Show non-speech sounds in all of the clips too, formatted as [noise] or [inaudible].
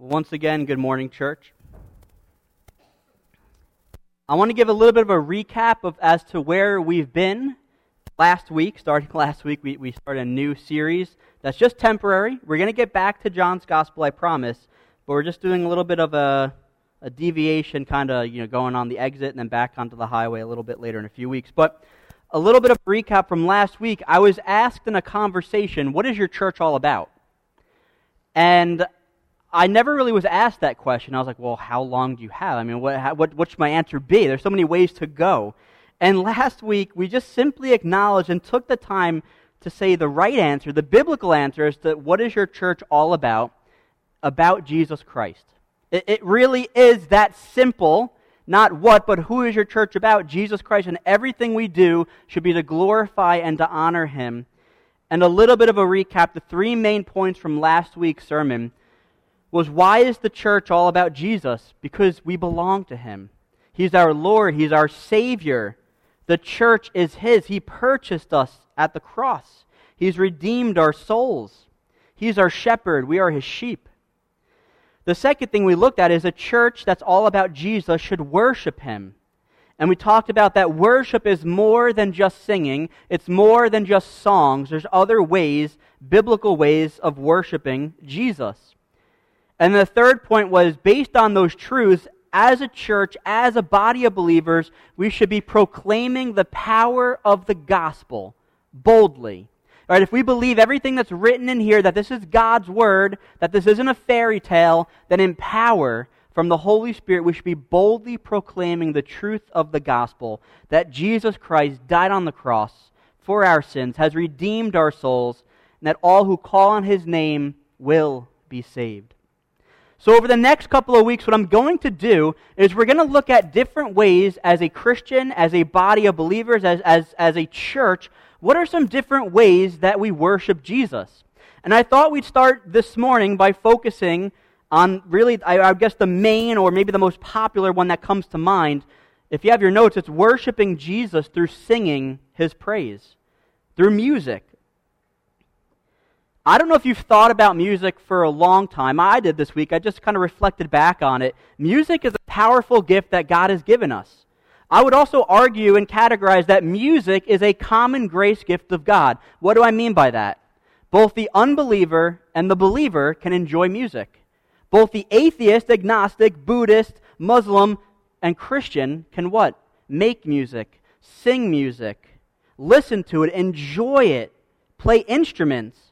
Once again, good morning, church. I want to give a little bit of a recap of as to where we've been last week. Starting [laughs] last week, we, we started a new series that's just temporary. We're going to get back to John's Gospel, I promise, but we're just doing a little bit of a, a deviation, kind of you know going on the exit and then back onto the highway a little bit later in a few weeks. But a little bit of recap from last week. I was asked in a conversation, "What is your church all about?" And I never really was asked that question. I was like, well, how long do you have? I mean, what, how, what, what should my answer be? There's so many ways to go. And [laughs] last week, we just simply acknowledged and took the time to say the right answer, the biblical answer is to what is your church all about? About Jesus Christ. It, it really is that simple. Not what, but who is your church about? Jesus Christ. And everything we do should be to glorify and to honor him. And a little bit of a recap the three main points from last week's sermon was why is the church all about Jesus? Because we belong to him. He's our Lord, he's our Savior. The church is his. He purchased us at the cross. He's redeemed our souls. He's our shepherd. We are his sheep. The second thing we looked at is a church that's all about Jesus should worship him. And we talked about that worship is more than just singing, it's more than just songs. There's other ways, biblical ways of worshiping Jesus. And the third point was based on those truths, as a church, as a body of believers, we should be proclaiming the power of the gospel boldly. All right, if we believe everything that's written in here, that this is God's word, that this isn't a fairy tale, then in power from the Holy Spirit, we should be boldly proclaiming the truth of the gospel that Jesus Christ died on the cross for our sins, has redeemed our souls, and that all who call on his name will be saved. So, over the next couple of weeks, what I'm going to do is we're going to look at different ways as a Christian, as a body of believers, as, as, as a church, what are some different ways that we worship Jesus? And I thought we'd start this morning by focusing on really, I, I guess, the main or maybe the most popular one that comes to mind. If you have your notes, it's worshiping Jesus through singing his praise, through music. I don't know if you've thought about music for a long time. I did this week. I just kind of reflected back on it. Music is a powerful gift that God has given us. I would also argue and categorize that music is a common grace gift of God. What do I mean by that? Both the unbeliever and the believer can enjoy music. Both the atheist, agnostic, Buddhist, Muslim, and Christian can what? Make music, sing music, listen to it, enjoy it, play instruments.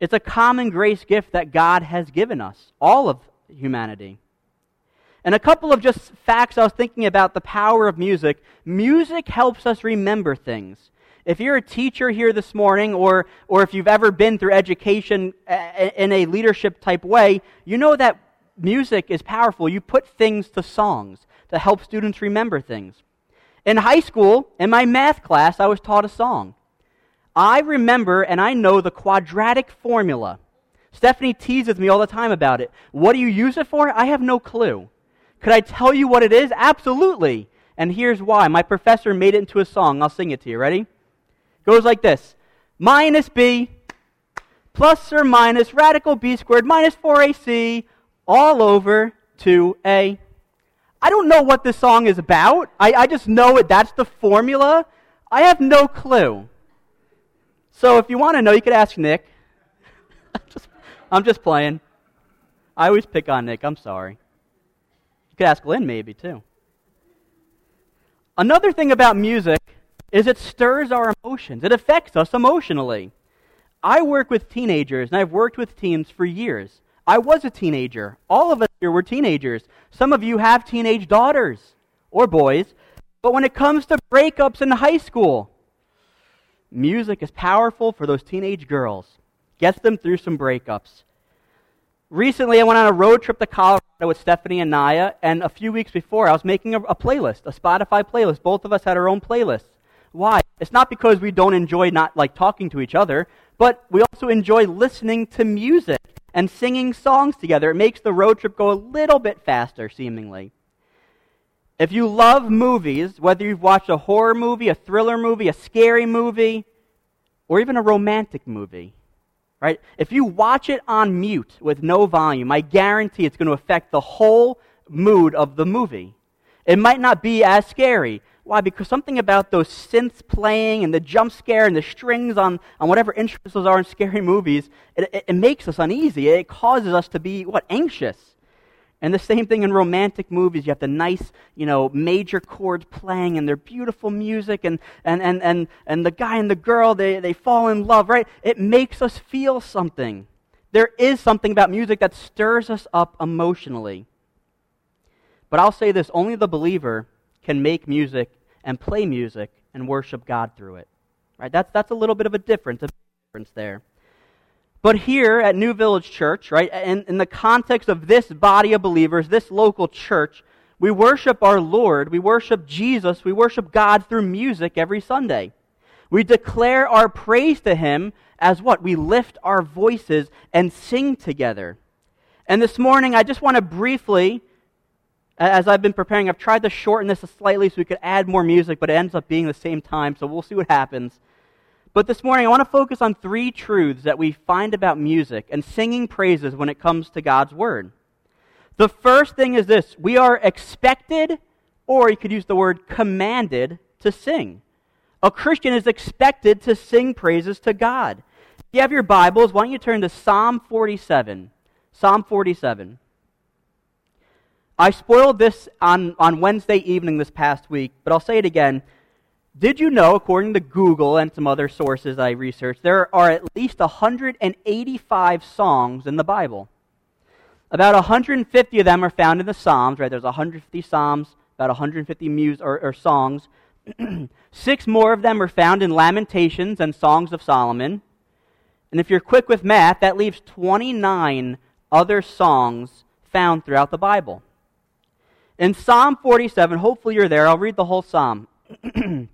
It's a common grace gift that God has given us, all of humanity. And a couple of just facts I was thinking about the power of music. Music helps us remember things. If you're a teacher here this morning, or, or if you've ever been through education in a leadership type way, you know that music is powerful. You put things to songs to help students remember things. In high school, in my math class, I was taught a song. I remember and I know the quadratic formula. Stephanie teases me all the time about it. What do you use it for? I have no clue. Could I tell you what it is? Absolutely. And here's why. My professor made it into a song. I'll sing it to you. Ready? It goes like this minus b plus or minus radical b squared minus 4ac all over 2a. I don't know what this song is about. I, I just know it. That's the formula. I have no clue. So if you want to know, you could ask Nick. [laughs] I'm, just, I'm just playing. I always pick on Nick. I'm sorry. You could ask Lynn maybe too. Another thing about music is it stirs our emotions. It affects us emotionally. I work with teenagers, and I've worked with teens for years. I was a teenager. All of us here were teenagers. Some of you have teenage daughters or boys. But when it comes to breakups in high school, Music is powerful for those teenage girls, gets them through some breakups. Recently, I went on a road trip to Colorado with Stephanie and Naya, and a few weeks before, I was making a, a playlist, a Spotify playlist. Both of us had our own playlists. Why? It's not because we don't enjoy not like talking to each other, but we also enjoy listening to music and singing songs together. It makes the road trip go a little bit faster, seemingly. If you love movies, whether you've watched a horror movie, a thriller movie, a scary movie, or even a romantic movie, right? If you watch it on mute with no volume, I guarantee it's going to affect the whole mood of the movie. It might not be as scary. Why? Because something about those synths playing and the jump scare and the strings on, on whatever instruments those are in scary [laughs] movies, it, it, it makes us uneasy. It causes us to be, what, anxious. And the same thing in romantic movies. You have the nice, you know, major chords playing and their beautiful music and, and, and, and, and the guy and the girl, they, they fall in love, right? It makes us feel something. There is something about music that stirs us up emotionally. But I'll say this only the believer can make music and play music and worship God through it. Right? That's, that's a little bit of a difference, a difference there. But here at New Village Church, right, in, in the context of this body of believers, this local church, we worship our Lord, we worship Jesus, we worship God through music every Sunday. We declare our praise to Him as what? We lift our voices and sing together. And this morning, I just want to briefly, as I've been preparing, I've tried to shorten this slightly so we could add more music, but it ends up being the same time, so we'll see what happens. But this morning, I want to focus on three truths that we find about music and singing praises when it comes to God's Word. The first thing is this we are expected, or you could use the word commanded, to sing. A Christian is expected to sing praises to God. If you have your Bibles, why don't you turn to Psalm 47? Psalm 47. I spoiled this on, on Wednesday evening this past week, but I'll say it again. Did you know, according to Google and some other sources I researched, there are at least 185 songs in the Bible? About 150 of them are found in the Psalms, right? There's 150 Psalms, about 150 muse or, or songs. [clears throat] Six more of them are found in Lamentations and Songs of Solomon. And if you're quick with math, that leaves 29 other songs found throughout the Bible. In Psalm 47, hopefully you're there, I'll read the whole psalm. [clears throat]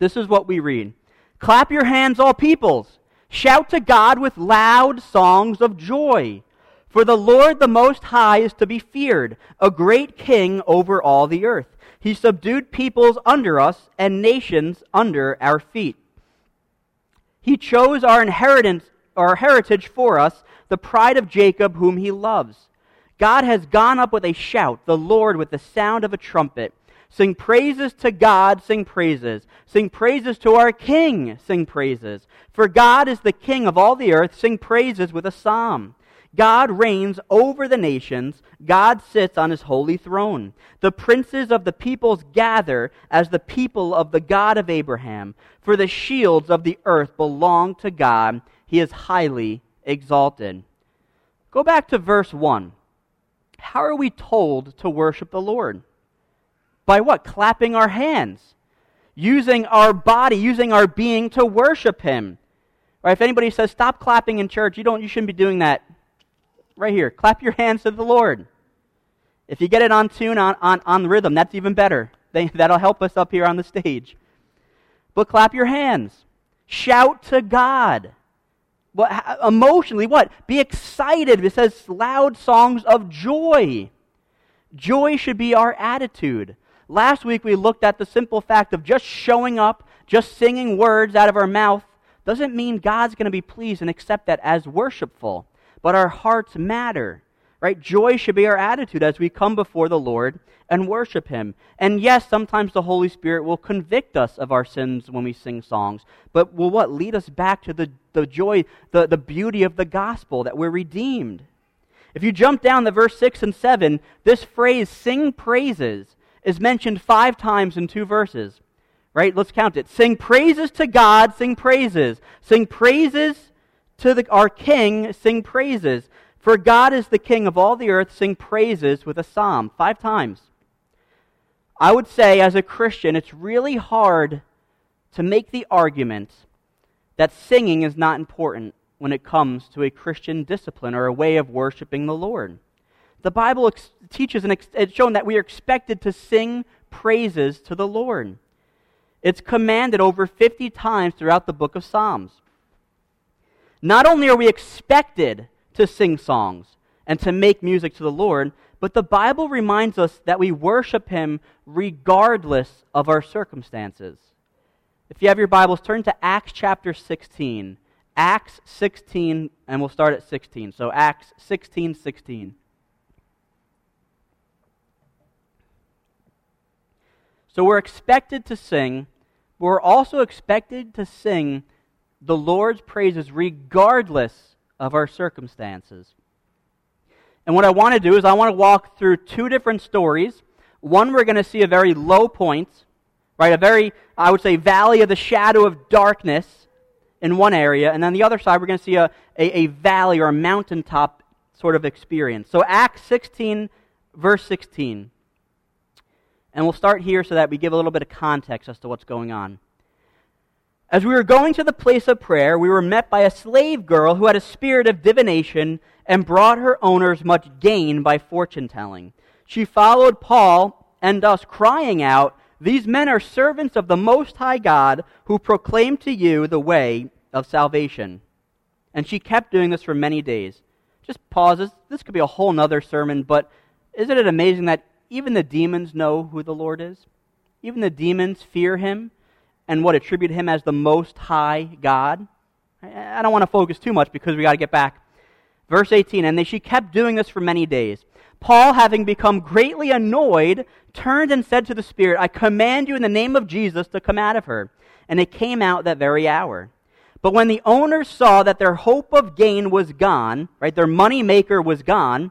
This is what we read Clap your hands, all peoples. Shout to God with loud songs of joy. For the Lord the Most High is to be feared, a great king over all the earth. He subdued peoples under us and nations under our feet. He chose our inheritance, our heritage for us, the pride of Jacob, whom he loves. God has gone up with a shout, the Lord with the sound of a trumpet. Sing praises to God, sing praises. Sing praises to our King, sing praises. For God is the King of all the earth, sing praises with a psalm. God reigns over the nations. God sits on his holy throne. The princes of the peoples gather as the people of the God of Abraham. For the shields of the earth belong to God. He is highly exalted. Go back to verse 1. How are we told to worship the Lord? By what? Clapping our hands, using our body, using our being to worship Him. Right? If anybody says, stop clapping in church, you, don't, you shouldn't be doing that. Right here. Clap your hands to the Lord. If you get it on tune, on, on, on rhythm, that's even better. They, [laughs] that'll help us up here on the stage. But clap your hands. Shout to God. What, emotionally, what? Be excited. It says loud songs of joy. Joy should be our attitude. Last week we looked at the simple fact of just showing up, just singing words out of our mouth, doesn't mean God's going to be pleased and accept that as worshipful. But our hearts matter, right? Joy should be our attitude as we come before the Lord and worship Him. And yes, sometimes the Holy Spirit will convict us of our sins when we sing songs, but will what? Lead us back to the, the joy, the, the beauty of the gospel that we're redeemed. If you jump down to verse 6 and 7, this phrase, sing praises, is mentioned five times in two verses. Right? Let's count it. Sing praises to God, sing praises. Sing praises to the, our King, sing praises. For God is the King of all the earth, sing praises with a psalm. Five times. I would say, as a Christian, it's really hard to make the argument that singing is not important when it comes to a Christian discipline or a way of worshiping the Lord. The Bible ex- teaches and ex- it's shown that we are expected to sing praises to the Lord. It's commanded over 50 times throughout the book of Psalms. Not only are we expected to sing songs and to make music to the Lord, but the Bible reminds us that we worship Him regardless of our circumstances. If you have your Bibles, turn to Acts chapter 16. Acts 16, and we'll start at 16. So, Acts 16 16. So, we're expected to sing, but we're also expected to sing the Lord's praises regardless of our circumstances. And what I want to do is I want to walk through two different stories. One, we're going to see a very low point, right? A very, I would say, valley of the shadow of darkness in one area. And then the other side, we're going to see a, a, a valley or a mountaintop sort of experience. So, Acts 16, verse 16. And we'll start here so that we give a little bit of context as to what's going on. As we were going to the place of prayer, we were met by a slave girl who had a spirit of divination and brought her owners much gain by fortune telling. She followed Paul and us, crying out, These men are servants of the Most High God who proclaim to you the way of salvation. And she kept doing this for many days. Just pauses. This could be a whole nother sermon, but isn't it amazing that even the demons know who the Lord is? Even the demons fear him and what attribute him as the most high God. I don't want to focus too much because we got to get back. Verse 18, and she kept doing this for many days. Paul, having become greatly annoyed, turned and said to the Spirit, I command you in the name of Jesus to come out of her. And it came out that very hour. But when the owners saw that their hope of gain was gone, right, their money maker was gone,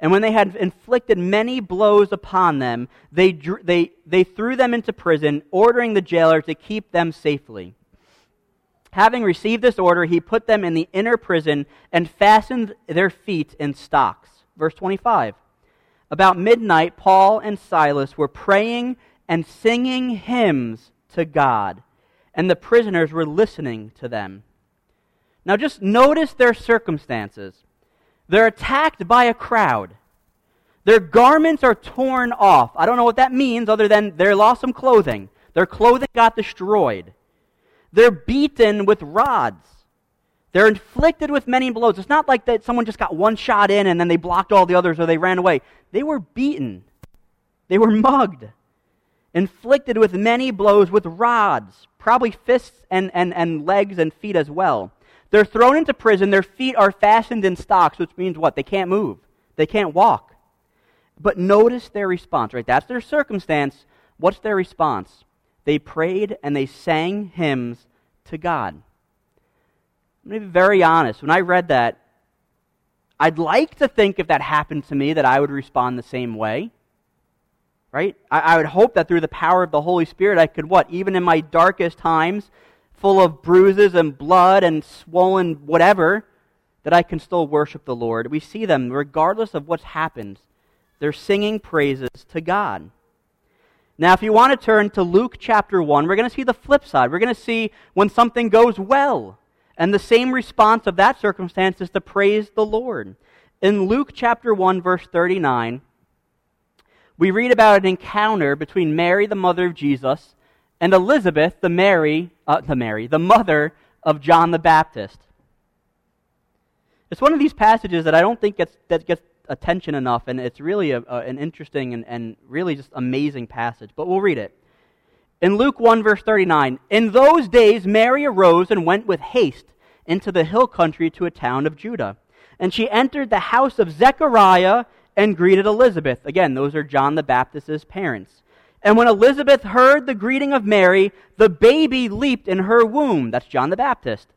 And when they had inflicted many blows upon them, they, they, they threw them into prison, ordering the jailer to keep them safely. Having received this order, he put them in the inner prison and fastened their feet in stocks. Verse 25. About midnight, Paul and Silas were praying and singing hymns to God, and the prisoners were listening to them. Now, just notice their circumstances. They're attacked by a crowd. Their garments are torn off. I don't know what that means other than they lost some clothing. Their clothing got destroyed. They're beaten with rods. They're inflicted with many blows. It's not like that someone just got one shot in and then they blocked all the others or they ran away. They were beaten. They were mugged. Inflicted with many blows with rods, probably fists and, and, and legs and feet as well. They're thrown into prison. Their feet are fastened in stocks, which means what? They can't move. They can't walk. But notice their response, right? That's their circumstance. What's their response? they prayed and they sang hymns to God. I'm going to be very honest. When I read that, I'd like to think if that happened to me that I would respond the same way. Right? I, I would hope that through the power of the Holy Spirit, I could what? Even in my darkest times, full of bruises and blood and swollen whatever, that I can still worship the Lord. We see them, regardless of what's happened, they're singing praises to God. Now, if you want to turn to Luke chapter 1, we're going to see the flip side. We're going to see when something goes well. And the same response of that circumstance is to praise the Lord. In Luke chapter 1, verse 39, we read about an encounter between Mary, the mother of Jesus, and Elizabeth, the Mary, uh, the Mary, the mother of John the Baptist. It's one of these passages that I don't think gets, that gets attention enough, and it's really a, a, an interesting and, and really just amazing passage. But we'll read it. In Luke 1, verse 39, in those days Mary arose and went with haste into the hill country to a town of Judah. And she entered the house of Zechariah and greeted Elizabeth. Again, those are John the Baptist's parents. And when Elizabeth heard the greeting of Mary, the baby leaped in her womb. That's John the Baptist.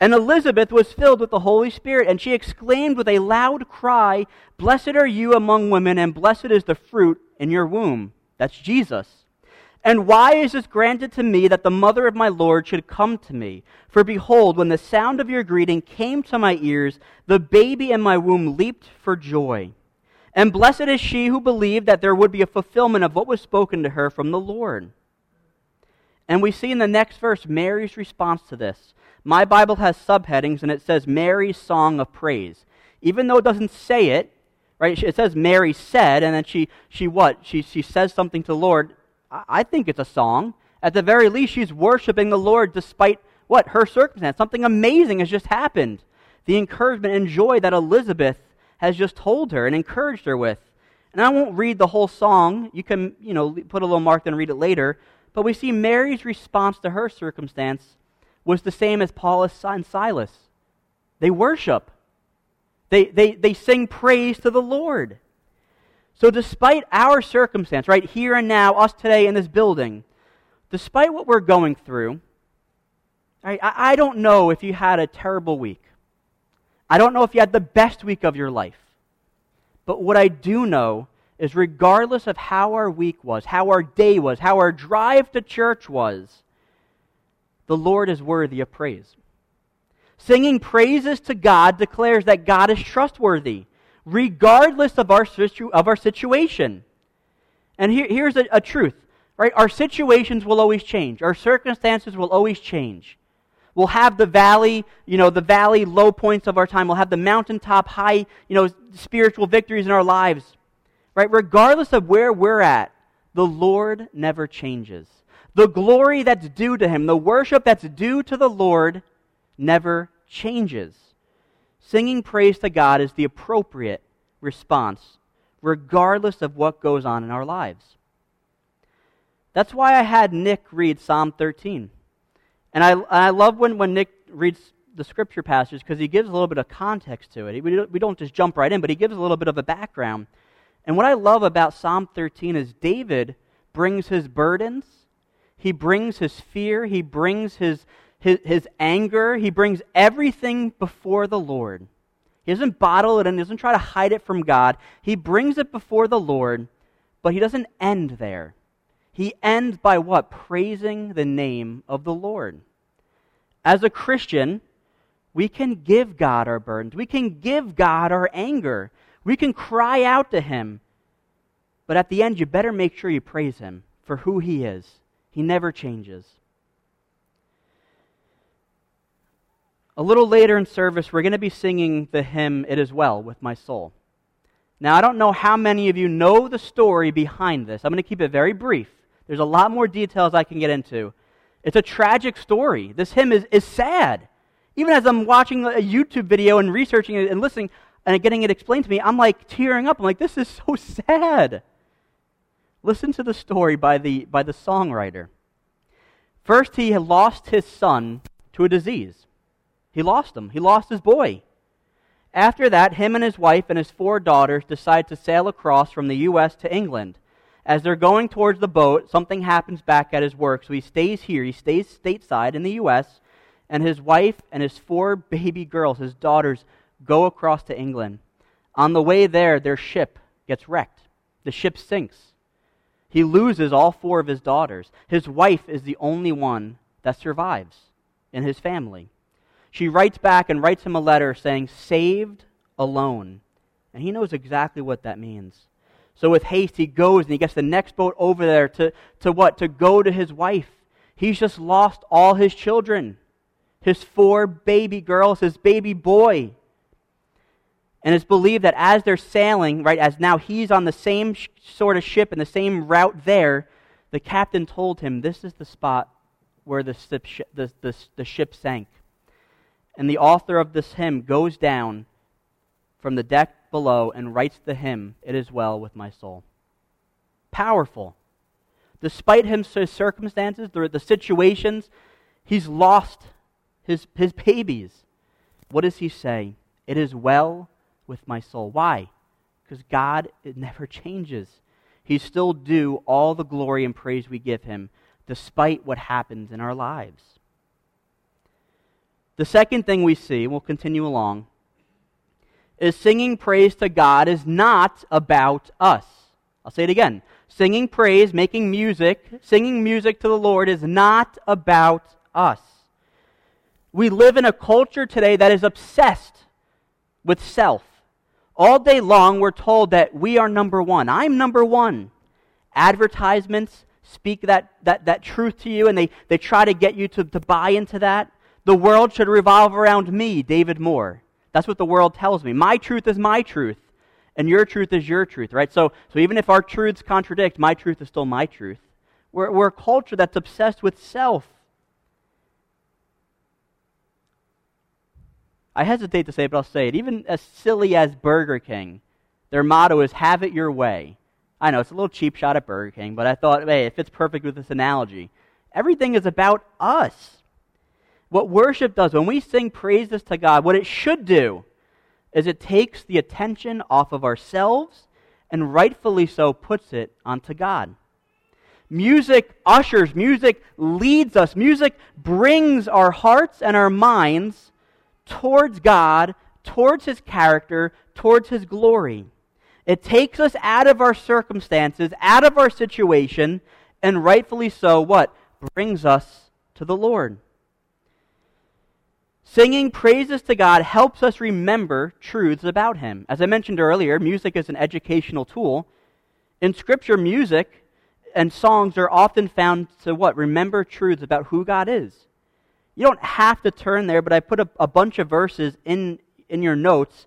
And Elizabeth was filled with the Holy Spirit, and she exclaimed with a loud cry, Blessed are you among women, and blessed is the fruit in your womb. That's Jesus. And why is this granted to me that the mother of my Lord should come to me? For behold, when the sound of your greeting came to my ears, the baby in my womb leaped for joy. And blessed is she who believed that there would be a fulfillment of what was spoken to her from the Lord. And we see in the next verse Mary's response to this. My Bible has subheadings and it says Mary's Song of Praise. Even though it doesn't say it, Right? It says Mary said, and then she, she what? She, she says something to the Lord. I, I think it's a song. At the very least, she's worshiping the Lord despite what? Her circumstance. Something amazing has just happened. The encouragement and joy that Elizabeth has just told her and encouraged her with. And I won't read the whole song. You can, you know, put a little mark and read it later. But we see Mary's response to her circumstance was the same as Paul and Silas. They worship. They, they, they sing praise to the Lord. So, despite our circumstance, right here and now, us today in this building, despite what we're going through, right, I, I don't know if you had a terrible week. I don't know if you had the best week of your life. But what I do know is, regardless of how our week was, how our day was, how our drive to church was, the Lord is worthy of praise. Singing praises to God declares that God is trustworthy, regardless of our, situ- of our situation. And here, here's a, a truth, right? Our situations will always change. Our circumstances will always change. We'll have the valley, you know, the valley low points of our time. We'll have the mountaintop high, you know, spiritual victories in our lives. Right? Regardless of where we're at, the Lord never changes. The glory that's due to him, the worship that's due to the Lord never changes. Singing praise to God is the appropriate response, regardless of what goes on in our lives. That's why I had Nick read Psalm 13. And I, I love when, when Nick reads the scripture passages because he gives a little bit of context to it. We don't just jump right in, but he gives a little bit of a background. And what I love about Psalm 13 is David brings his burdens, he brings his fear, he brings his, his, his anger, he brings everything before the Lord. He doesn't bottle it and doesn't try to hide it from God. He brings it before the Lord, but he doesn't end there. He ends by what? Praising the name of the Lord. As a Christian, we can give God our burdens. We can give God our anger. We can cry out to Him. But at the end, you better make sure you praise Him for who He is. He never changes. A little later in service, we're going to be singing the hymn, It Is Well with My Soul. Now, I don't know how many of you know the story behind this. I'm going to keep it very brief. There's a lot more details I can get into. It's a tragic story. This hymn is, is sad. Even as I'm watching a YouTube video and researching it and listening and getting it explained to me, I'm like tearing up. I'm like, this is so [laughs] sad. Listen to the story by the, by the songwriter. First, he had lost his son to a disease. He lost him. He lost his boy. After that, him and his wife and his four daughters decide to sail across from the U.S. to England. As they're going towards the boat, something happens back at his work, so he stays here. He stays stateside in the U.S., and his wife and his four [laughs] baby girls, his daughters, go across to England. On the way there, their ship gets wrecked. The ship sinks. He loses all four of his daughters. His wife is the only one that survives in his family. She writes back and writes him a letter saying, Saved alone. And he knows exactly what that means. So with haste, he goes and he gets the next boat over there to, to what? To go to his wife. He's just lost all his children his four baby girls, his baby boy. And it's believed that as they're sailing, right, as now he's on the same sh- sort of ship and the same route there, the captain told him, This is the spot where the, ship, the, the, the ship sank. And the author of this hymn goes down from the deck below and writes the hymn, It Is Well With My Soul. Powerful. Despite his circumstances, the, situations, he's lost his, his babies. What does he say? It is well with my soul. Why? Because God it never changes. He's still due all the glory and praise we give him, despite what happens in our lives. The second thing we see, we'll continue along, is singing praise to God is not about us. I'll say it again. Singing praise, making music, singing music to the Lord is not about us. We live in a culture today that is obsessed with self. All day long, we're told that we are number one. I'm number one. Advertisements speak that, that, that truth to you, and they, they try to get you to, to buy into that. The world should revolve around me, David Moore. That's what the world tells me. My truth is my truth. and your truth is your truth, right? So, so even if our truths contradict, my truth is still my truth. We're, we're a culture that's obsessed with self. I hesitate to say it, but I'll say it. Even as silly as Burger King, their motto is have it your way. I know it's a little cheap shot at Burger King, but I thought, hey, it fits perfect with this analogy. Everything is about us. What worship does, when we sing praises to God, what it should do is it takes the attention off of ourselves and rightfully so puts it onto God. Music ushers, music leads us, music brings our hearts and our minds towards God, towards His character, towards His glory. It takes us out of our circumstances, out of our situation, and rightfully so, what? Brings us to the Lord. Singing praises to God helps us remember truths about Him. As I mentioned earlier, music is an educational tool. In Scripture, music and songs are often found to what? Remember truths about who God is. You don't have to turn there, but I put a, a bunch of verses in, in your notes.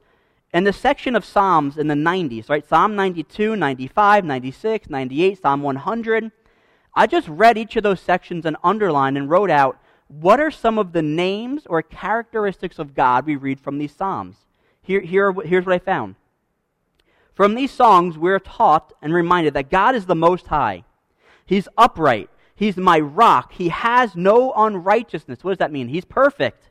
In the section of Psalms in the 90s, right? Psalm 92, 95, 96, 98, Psalm 100. I just read each of those sections and underlined and wrote out what are some of the names or characteristics of God we read from these Psalms. Here, here, here's what I found. From these songs, we're taught and reminded that God is the Most High. He's upright. He's my rock. He has no unrighteousness. What does that mean? He's perfect.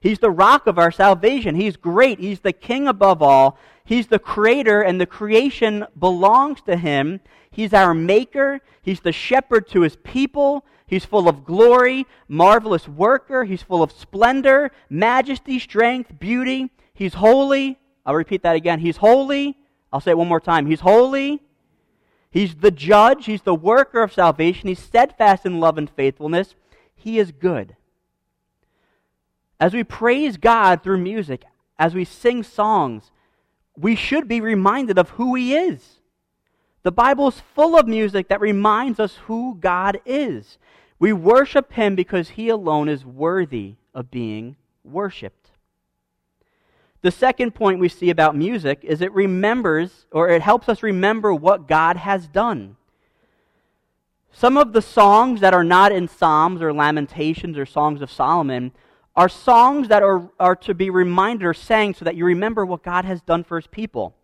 He's the rock of our salvation. He's great. He's the king above all. He's the creator, and the creation belongs to him. He's our maker. He's the shepherd to his people. He's full of glory, marvelous worker. He's full of splendor, majesty, strength, beauty. He's holy. I'll repeat that again. He's holy. I'll say it one more time. He's holy. He's the judge, He's the worker of salvation, He's steadfast in love and faithfulness. He is good. As we praise God through music, as we sing songs, we should be reminded of who He is. The Bible is full of music that reminds us who God is. We worship Him because He alone is worthy of being worshiped. The second point we see about music is it remembers, or it helps us remember what God has done. Some of the songs that are not in Psalms or Lamentations or Songs of Solomon are songs that are, are to be reminded or sang so that you remember what God has done for his people.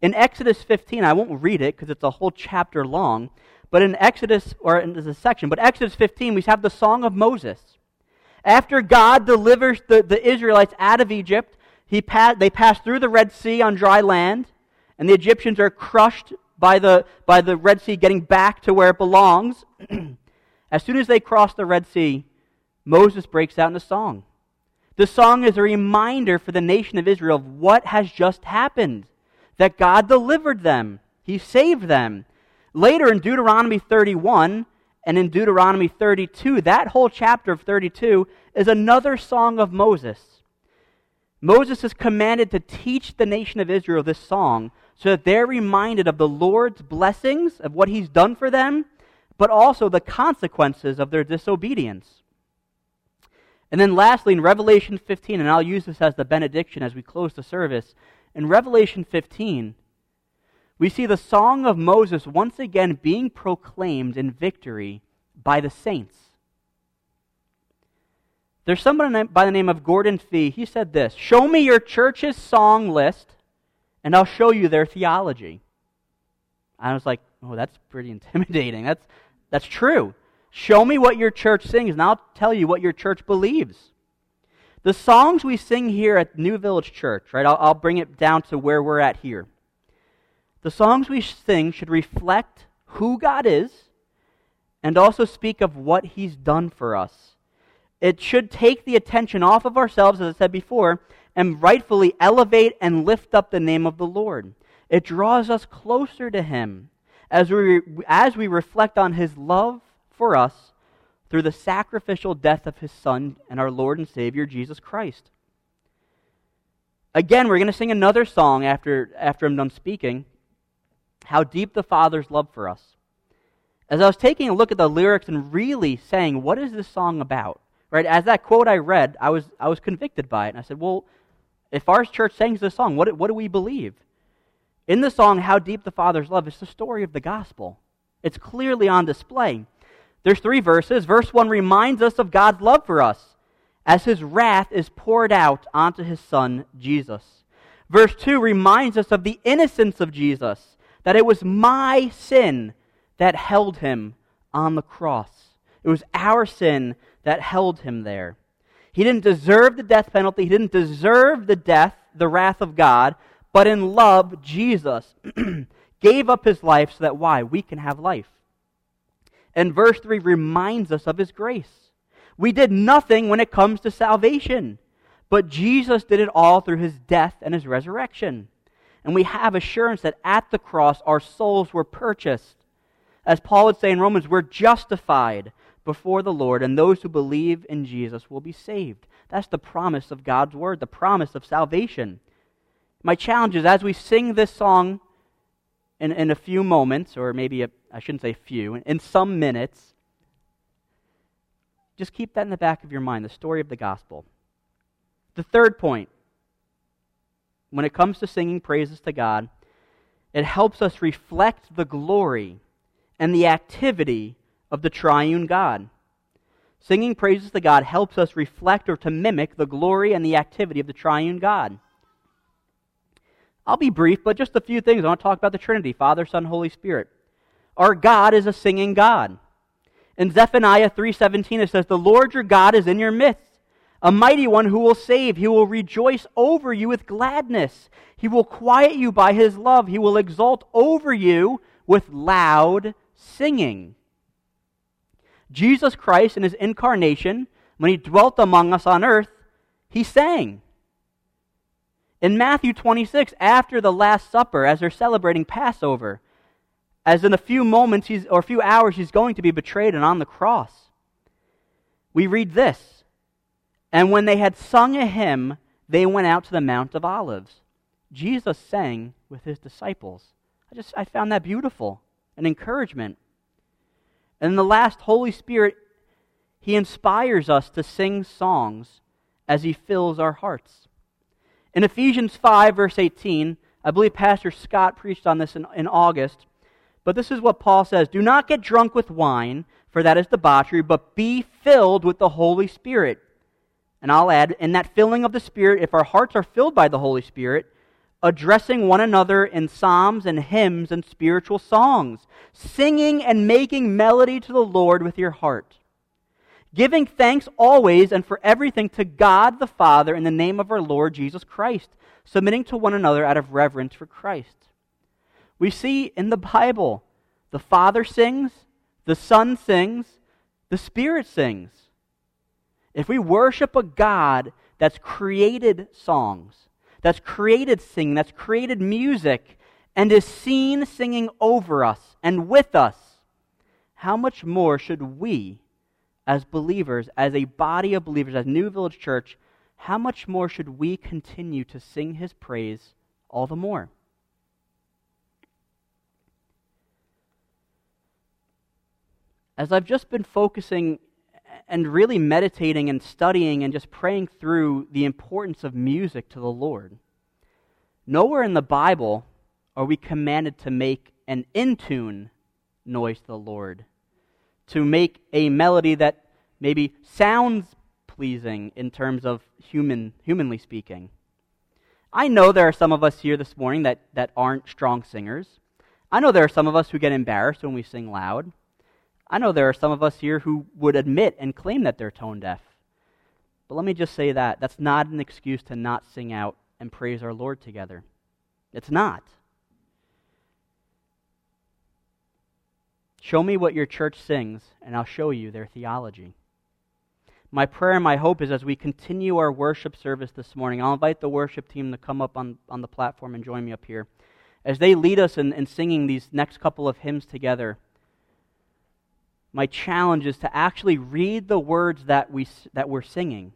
In Exodus 15, I won't read it because it's a whole chapter long, but in Exodus, or in a section, but Exodus 15, we have the Song of Moses. After God delivers the, the Israelites out of Egypt, he pa- they pass through the Red Sea on dry land, and the Egyptians are crushed by the, by the Red Sea getting back to where it belongs. [clears throat] as soon as they cross the Red Sea, Moses breaks out in a song. The song is a reminder for the nation of Israel of what has just happened that God delivered them, He saved them. Later in Deuteronomy 31 and in Deuteronomy 32, that whole chapter of 32 is another song of Moses. Moses is commanded to teach the nation of Israel this song so that they're reminded of the Lord's blessings, of what he's done for them, but also the consequences of their disobedience. And then lastly, in Revelation 15, and I'll use this as the benediction as we close the service, in Revelation 15, we see the song of Moses once again being proclaimed in victory by the saints. There's someone by the name of Gordon Fee. He said this Show me your church's song list, and I'll show you their theology. I was like, oh, that's pretty intimidating. That's, that's true. Show me what your church sings, and I'll tell you what your church believes. The songs we sing here at New Village Church, right? I'll, I'll bring it down to where we're at here. The songs we sing should reflect who God is and also speak of what He's done for us it should take the attention off of ourselves, as I said before, and rightfully elevate and lift up the name of the Lord. It draws us closer to Him as we, as we reflect on His love for us through the sacrificial death of His Son and our Lord and Savior, Jesus Christ. Again, we're going to sing another song after, after I'm done speaking How Deep the Father's Love for Us. As I was taking a look at the lyrics and really saying, what is this song about? Right? As that quote I read, I was, I was convicted by it. And I said, well, if our church sings this song, what, what do we believe? In the song, How Deep the Father's Love, it's the story of the gospel. It's clearly on display. There's three verses. Verse 1 reminds us of God's love for us as his wrath is poured out onto his son, Jesus. Verse 2 reminds us of the innocence of Jesus, that it was my sin that held him on the cross. It was our sin that held him there. He didn't deserve the death penalty, he didn't deserve the death, the wrath of God, but in love, Jesus [clears throat] gave up his life so that why? We can have life. And verse 3 reminds us of his grace. We did nothing when it comes to salvation, but Jesus did it all through his death and his resurrection. And we have assurance that at the cross our souls were purchased. As Paul would say in Romans, we're justified before the Lord, and those who believe in Jesus will be saved. That's the promise of God's word, the promise of salvation. My challenge is as we sing this song in, in a few moments, or maybe I shouldn't say few, in some minutes, just keep that in the back of your mind the story of the gospel. The third point when it comes to singing praises to God, it helps us reflect the glory and the activity of the triune God. Singing praises to God helps us reflect or to mimic the glory and the activity of the triune God. I'll be brief, but just a few things. I want to talk about the Trinity Father, Son, Holy Spirit. Our God is a singing God. In Zephaniah 3:17 it says, "The Lord your God is in your midst, a mighty one who will save. He will rejoice over you with gladness. He will quiet you by his love. He will exult over you with loud singing." Jesus Christ in his incarnation, when he dwelt among us on earth, he sang. In Matthew 26, after the Last Supper, as they're celebrating Passover, as in a few moments he's, or a few hours he's going to be betrayed and on the cross, we read this And when they had sung a hymn, they went out to the Mount of Olives. Jesus sang with his disciples. I just I found that beautiful, an encouragement. And in the last, Holy Spirit, he inspires us to sing songs as he fills our hearts. In Ephesians 5, verse 18, I believe Pastor Scott preached on this in, in August, but this is what Paul says Do not get drunk with wine, for that is debauchery, but be filled with the Holy Spirit. And I'll add, in that filling of the Spirit, if our hearts are filled by the Holy Spirit, addressing one another in psalms and hymns and spiritual songs, singing and making melody to the Lord with your heart giving thanks always and for everything to God the Father in the name of our Lord Jesus Christ, submitting to one another out of reverence for Christ. We see in the Bible the Father sings, the Son sings, the Spirit sings. If we worship a God that's created songs, that's created singing, that's created music, and is seen singing over us and with us, how much more should we? As believers, as a body of believers, as New Village Church, how much more should we continue to sing his praise all the more? As I've just been focusing and really meditating and studying and just praying through the importance of music to the Lord, nowhere in the Bible are we commanded to make an in tune noise to the Lord to make a melody that maybe sounds pleasing in terms of human, humanly speaking. I know there are some of us here this morning that, that aren't strong singers. I know there are some of us who get embarrassed when we sing loud. I know there are some of us here who would admit and claim that they're tone deaf. But let me just say that that's not an excuse to not sing out and praise our Lord together. It's not. Show me what your church sings, and I'll show you their theology. My prayer and my hope is as we continue our worship service this morning, I'll invite the worship team to come up on, on the platform and join me up here. As they lead us in, in singing these next couple of hymns together, my challenge is to actually read the words that, we, that we're singing.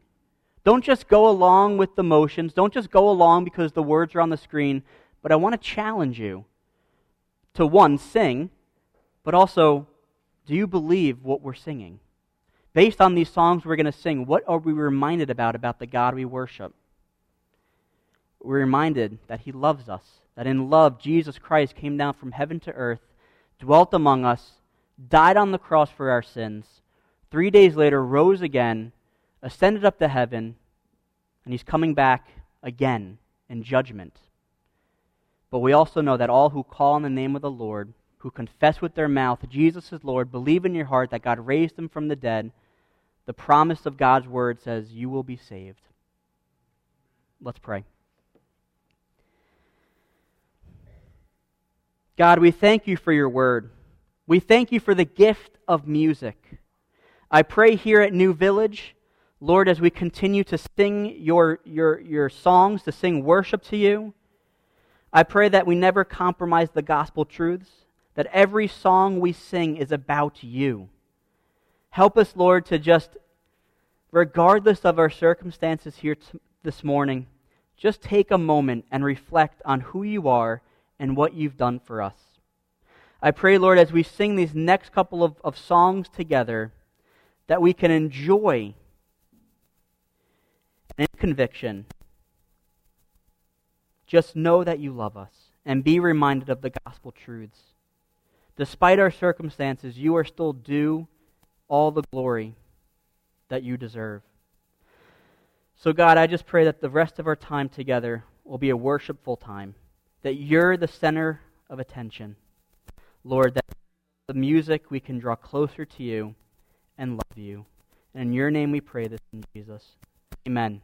Don't just go along with the motions. Don't just go along because the words are on the screen. But I want to challenge you to one, sing but also, do you believe what we're singing? Based on these songs we're going to sing, what are we reminded about about the God we worship? We're reminded that He loves us, that in love Jesus Christ came down from heaven to earth, dwelt among us, died on the cross for our sins, three days later rose again, ascended up to heaven, and he's coming back again in judgment. But we also know that all who call on the name of the Lord, who confess with their mouth Jesus is Lord, believe in your heart that God raised him from the dead, the promise of God's word says, You will be saved. Let's pray. God, we thank you for your word. We thank you for the gift of music. I pray here at New Village, Lord, as we continue to sing your, your, your songs, to sing worship to you, I pray that we never compromise the gospel truths, that every song we sing is about you. Help us, Lord, to just, regardless of our circumstances here t- this morning, just take a moment and reflect on who you are and what you've done for us. I pray, Lord, as we sing these next couple of, of songs together, that we can enjoy in conviction. Just know that you love us and be reminded of the gospel truths. Despite our circumstances, you are still due all the glory that you deserve. So, God, I just pray that the rest of our time together will be a worshipful time, that you're the center of attention. Lord, that the music we can draw closer to you and love you. And in your name we pray this in Jesus. Amen.